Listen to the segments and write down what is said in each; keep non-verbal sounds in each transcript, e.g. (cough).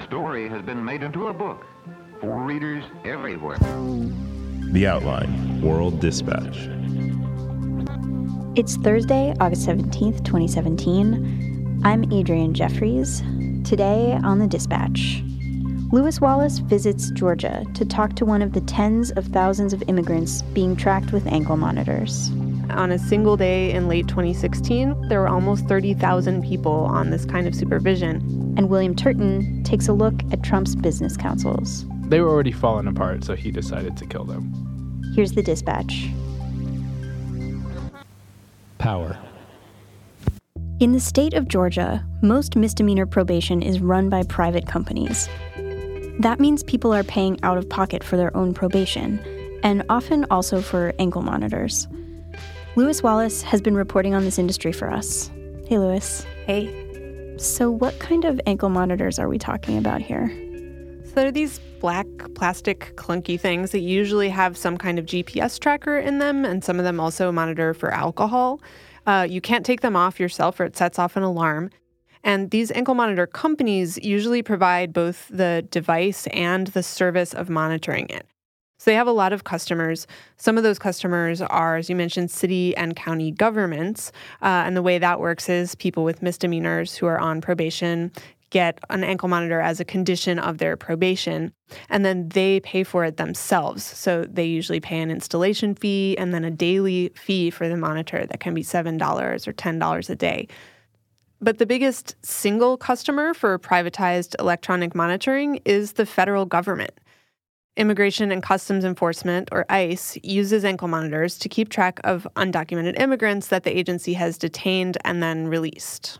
The story has been made into a book for readers everywhere. The Outline World Dispatch. It's Thursday, August 17th, 2017. I'm Adrianne Jeffries. Today on the Dispatch, Lewis Wallace visits Georgia to talk to one of the tens of thousands of immigrants being tracked with ankle monitors. On a single day in late 2016, there were almost 30,000 people on this kind of supervision. And William Turton takes a look at Trump's business councils. They were already falling apart, so he decided to kill them. Here's the dispatch Power. In the state of Georgia, most misdemeanor probation is run by private companies. That means people are paying out of pocket for their own probation, and often also for ankle monitors. Lewis Wallace has been reporting on this industry for us. Hey, Lewis. Hey. So, what kind of ankle monitors are we talking about here? So, there are these black plastic clunky things that usually have some kind of GPS tracker in them, and some of them also monitor for alcohol. Uh, you can't take them off yourself or it sets off an alarm. And these ankle monitor companies usually provide both the device and the service of monitoring it. So they have a lot of customers. Some of those customers are, as you mentioned, city and county governments. Uh, and the way that works is people with misdemeanors who are on probation get an ankle monitor as a condition of their probation, and then they pay for it themselves. So they usually pay an installation fee and then a daily fee for the monitor that can be $7 or $10 a day. But the biggest single customer for privatized electronic monitoring is the federal government. Immigration and Customs Enforcement, or ICE, uses ankle monitors to keep track of undocumented immigrants that the agency has detained and then released.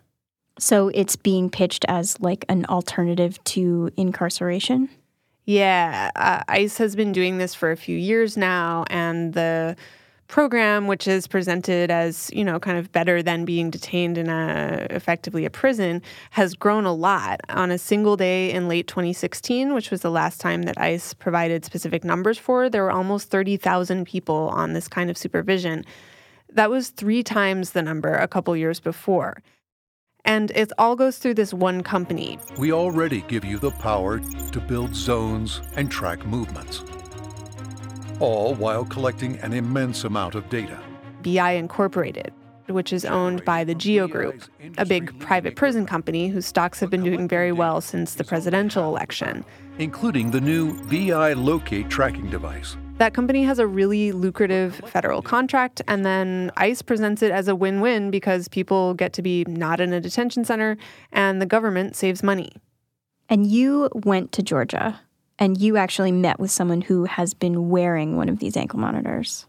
So it's being pitched as like an alternative to incarceration? Yeah, uh, ICE has been doing this for a few years now, and the program, which is presented as you know kind of better than being detained in a effectively a prison, has grown a lot. On a single day in late 2016, which was the last time that ICE provided specific numbers for, there were almost 30,000 people on this kind of supervision. That was three times the number a couple years before. And it all goes through this one company. We already give you the power to build zones and track movements all while collecting an immense amount of data. BI Incorporated, which is owned by the Geo Group, a big private prison company whose stocks have been doing very well since the presidential election, including the new BI Locate tracking device. That company has a really lucrative federal contract, and then ICE presents it as a win win because people get to be not in a detention center and the government saves money. And you went to Georgia and you actually met with someone who has been wearing one of these ankle monitors.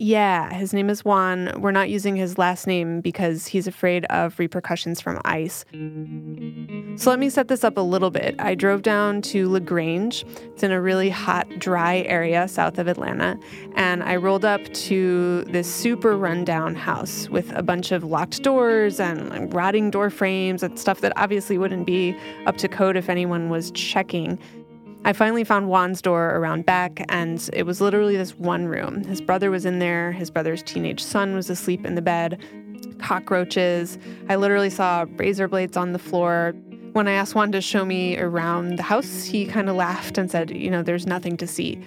Yeah, his name is Juan. We're not using his last name because he's afraid of repercussions from ICE. So let me set this up a little bit. I drove down to LaGrange. It's in a really hot, dry area south of Atlanta. And I rolled up to this super rundown house with a bunch of locked doors and rotting door frames and stuff that obviously wouldn't be up to code if anyone was checking. I finally found Juan's door around back, and it was literally this one room. His brother was in there, his brother's teenage son was asleep in the bed, cockroaches. I literally saw razor blades on the floor. When I asked Juan to show me around the house, he kind of laughed and said, You know, there's nothing to see.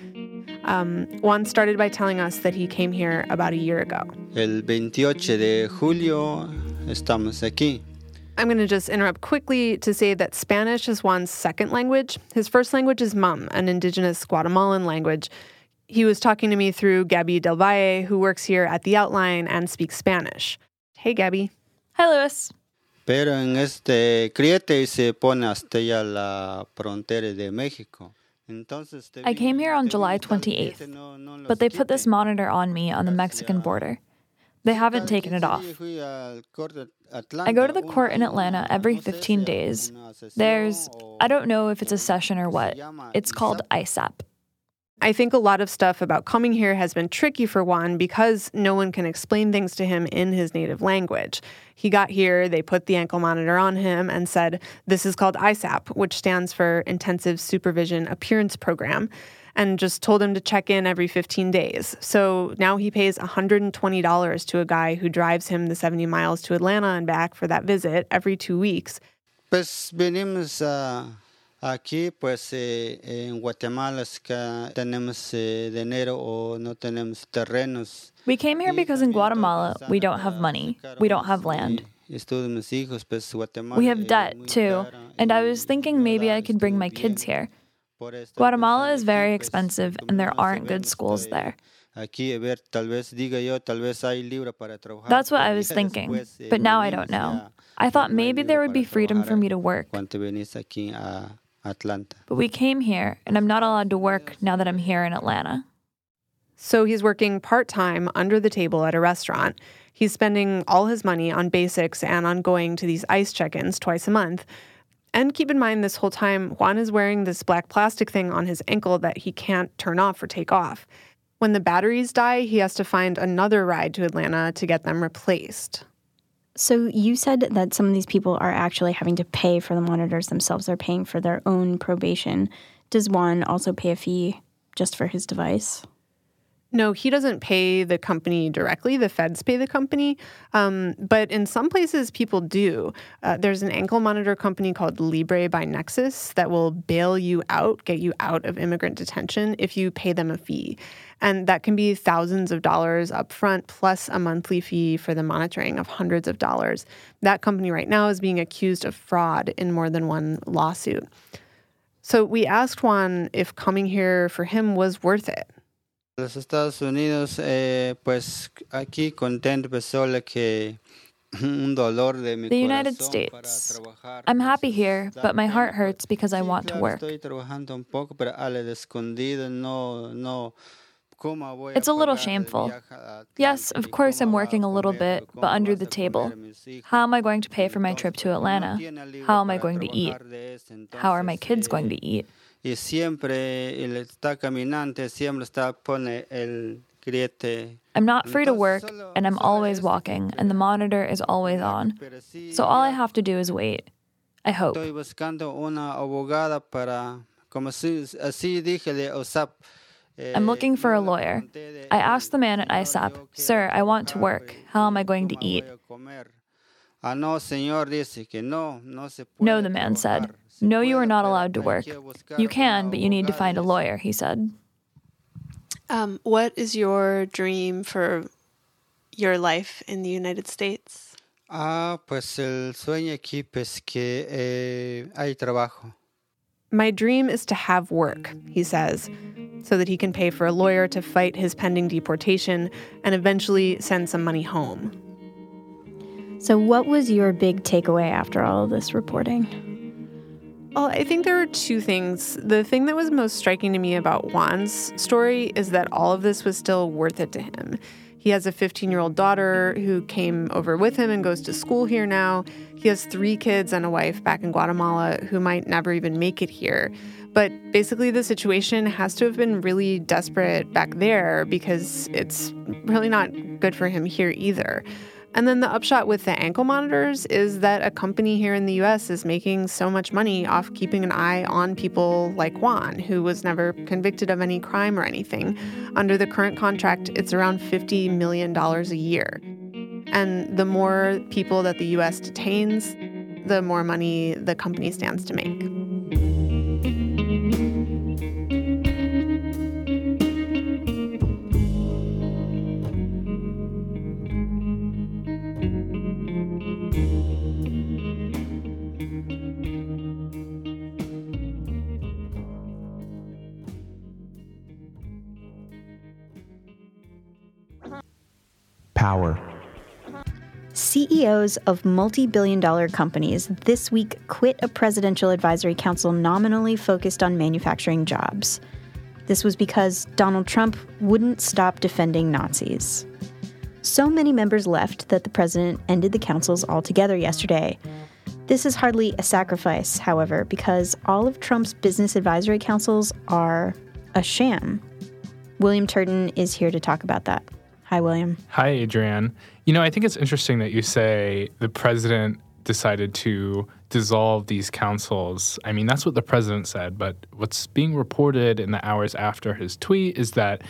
Um, Juan started by telling us that he came here about a year ago. El 28 de julio estamos aquí. I'm going to just interrupt quickly to say that Spanish is Juan's second language. His first language is Mam, an indigenous Guatemalan language. He was talking to me through Gabby Del Valle, who works here at The Outline and speaks Spanish. Hey, Gabby. Hi, Lewis. Pero en este criete se pone hasta ya la frontera de México. I came here on July 28th, but they put this monitor on me on the Mexican border. They haven't taken it off. I go to the court in Atlanta every 15 days. There's, I don't know if it's a session or what, it's called ISAP. I think a lot of stuff about coming here has been tricky for Juan because no one can explain things to him in his native language. He got here, they put the ankle monitor on him and said, This is called ISAP, which stands for Intensive Supervision Appearance Program and just told him to check in every 15 days. So now he pays $120 to a guy who drives him the 70 miles to Atlanta and back for that visit every two weeks. Pues venimos a, Aquí, pues, eh, en Guatemala es que tenemos eh, dinero o no tenemos terrenos. We came here because in Guatemala, we don't have money, we don't have land. Estudian mis hijos, pues, Guatemala. We have debt too, and I was thinking maybe I could bring my kids here. Guatemala is very expensive and there aren't good schools there. Aquí, a ver, tal vez diga yo, tal vez hay libre para trabajar. That's what I was (laughs) thinking, eh, but now I don't know. I thought ya no hay maybe there would be freedom for me to work, Cuando venís aquí a Atlanta. but we came here and I'm not allowed to work now that I'm here in Atlanta. So he's working part time under the table at a restaurant. He's spending all his money on basics and on going to these ICE check ins twice a month. And keep in mind, this whole time, Juan is wearing this black plastic thing on his ankle that he can't turn off or take off. When the batteries die, he has to find another ride to Atlanta to get them replaced. So you said that some of these people are actually having to pay for the monitors themselves. They're paying for their own probation. Does Juan also pay a fee just for his device? No, he doesn't pay the company directly. The feds pay the company. Um, but in some places, people do. Uh, there's an ankle monitor company called Libre by Nexus that will bail you out, get you out of immigrant detention if you pay them a fee. And that can be thousands of dollars up front, plus a monthly fee for the monitoring of hundreds of dollars. That company right now is being accused of fraud in more than one lawsuit. So we asked Juan if coming here for him was worth it. Los Estados Unidos, eh, pues aquí contento, pues solo que (laughs) un dolor de mi The United corazón para States. I'm happy here, but my heart hurts because I want to work. Estoy trabajando un poco, pero al escondido no, no. ¿Cómo voy a It's a little shameful. Yes, of course I'm working a little bit, but under the table. comer a mis hijos? How am I going to pay for my trip to Atlanta? How am I going to eat? trabajar de eso, How are my kids eh, going to eat? Y siempre él está caminante, siempre está pone el griete. I'm not free to work, and I'm always walking, and the monitor is always on. So all I have to do is wait. I hope. Estoy buscando una abogada para, como si, así dije de OSAP. eh, I'm looking for a lawyer. I asked the man at "Señor, ISAP, Sir, I want to work. How am I going to eat? No, señor, dice que no, no se No, puede the man said. No, you are not allowed to work. You can, but you need to find a lawyer, he said. Um, what is your dream for your life in the United States? Ah, pues el sueño aquí es que eh, hay trabajo. My dream is to have work, he says, so that he can pay for a lawyer to fight his pending deportation and eventually send some money home. So, what was your big takeaway after all of this reporting? Well, I think there are two things. The thing that was most striking to me about Juan's story is that all of this was still worth it to him. He has a 15 year old daughter who came over with him and goes to school here now. He has three kids and a wife back in Guatemala who might never even make it here. But basically, the situation has to have been really desperate back there because it's really not good for him here either. And then the upshot with the ankle monitors is that a company here in the US is making so much money off keeping an eye on people like Juan, who was never convicted of any crime or anything. Under the current contract, it's around $50 million a year. And the more people that the US detains, the more money the company stands to make. CEOs of multi billion dollar companies this week quit a presidential advisory council nominally focused on manufacturing jobs. This was because Donald Trump wouldn't stop defending Nazis. So many members left that the president ended the councils altogether yesterday. This is hardly a sacrifice, however, because all of Trump's business advisory councils are a sham. William Turton is here to talk about that. Hi, William. Hi, Adrianne. You know, I think it's interesting that you say the president decided to dissolve these councils. I mean, that's what the president said, but what's being reported in the hours after his tweet is that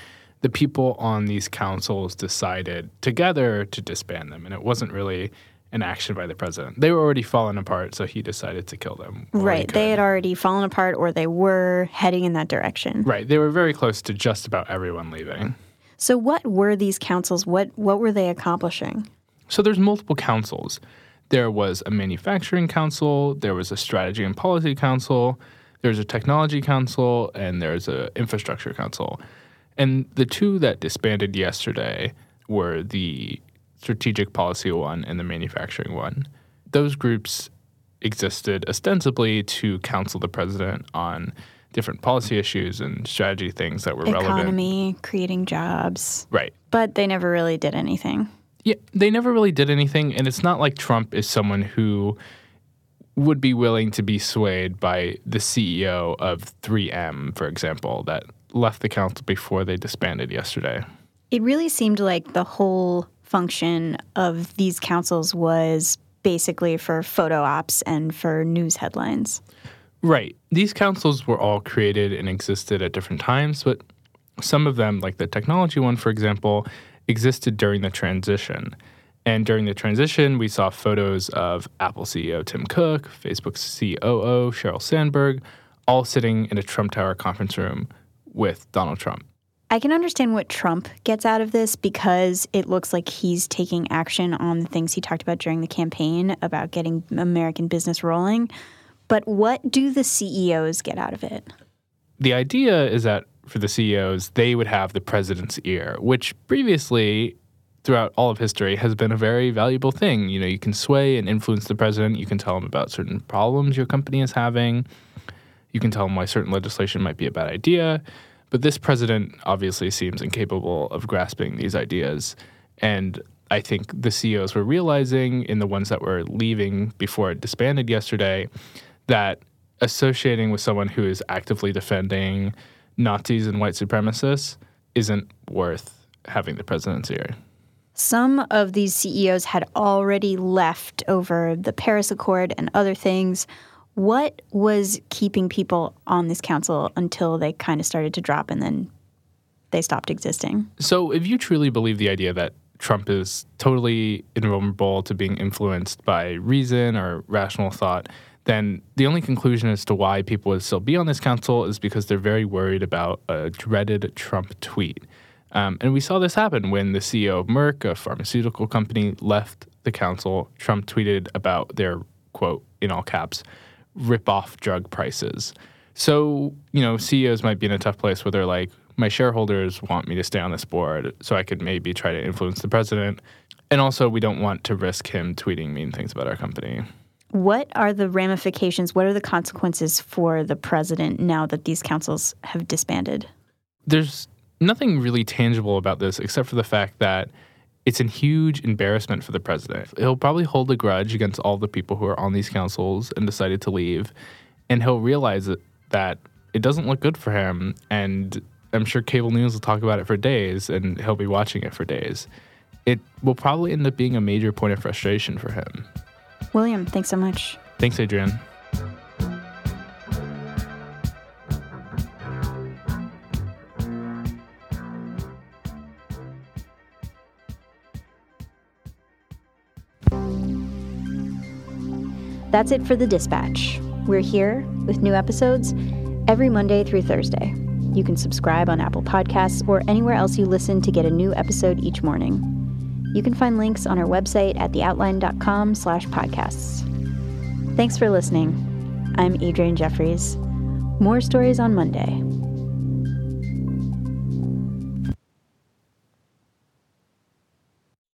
the people on these councils decided together to disband them. And it wasn't really an action by the president. They were already falling apart, so he decided to kill them. Right. They had already fallen apart or they were heading in that direction. Right. They were very close to just about everyone leaving. So what were these councils? What what were they accomplishing? So there's multiple councils. There was a manufacturing council, there was a strategy and policy council, there's a technology council, and there's an infrastructure council. And the two that disbanded yesterday were the strategic policy one and the manufacturing one. Those groups existed ostensibly to counsel the president on different policy issues and strategy things that were Economy, relevant. Economy, creating jobs. Right. But they never really did anything. Yeah, they never really did anything. And it's not like Trump is someone who would be willing to be swayed by the CEO of 3M, for example, that left the council before they disbanded yesterday. It really seemed like the whole function of these councils was basically for photo ops and for news headlines. Right. These councils were all created and existed at different times, but some of them, like the technology one, for example, existed during the transition. And during the transition, we saw photos of Apple CEO Tim Cook, Facebook COO Sheryl Sandberg, all sitting in a Trump Tower conference room with Donald Trump. I can understand what Trump gets out of this because it looks like he's taking action on the things he talked about during the campaign about getting American business rolling. But what do the CEOs get out of it? The idea is that for the CEOs, they would have the president's ear, which previously, throughout all of history, has been a very valuable thing. You know, you can sway and influence the president. You can tell him about certain problems your company is having. You can tell him why certain legislation might be a bad idea. But this president obviously seems incapable of grasping these ideas. And I think the CEOs were realizing, in the ones that were leaving before it disbanded yesterday, that associating with someone who is actively defending Nazis and white supremacists isn't worth having the presidency. Some of these CEOs had already left over the Paris Accord and other things. What was keeping people on this council until they kind of started to drop and then they stopped existing? So, if you truly believe the idea that Trump is totally invulnerable to being influenced by reason or rational thought, then the only conclusion as to why people would still be on this council is because they're very worried about a dreaded Trump tweet. Um, and we saw this happen when the CEO of Merck, a pharmaceutical company, left the council. Trump tweeted about their quote, in all caps, rip off drug prices. So, you know, CEOs might be in a tough place where they're like, my shareholders want me to stay on this board so I could maybe try to influence the president. And also, we don't want to risk him tweeting mean things about our company. What are the ramifications? What are the consequences for the president now that these councils have disbanded? There's nothing really tangible about this except for the fact that it's a huge embarrassment for the president. He'll probably hold a grudge against all the people who are on these councils and decided to leave. And he'll realize that it doesn't look good for him. And I'm sure cable news will talk about it for days and he'll be watching it for days. It will probably end up being a major point of frustration for him. William, thanks so much. Thanks, Adrianne. That's it for the dispatch. We're here with new episodes every Monday through Thursday. You can subscribe on Apple Podcasts or anywhere else you listen to get a new episode each morning. You can find links on our website at theoutline.com slash podcasts. Thanks for listening. I'm Adrianne Jeffries. More stories on Monday.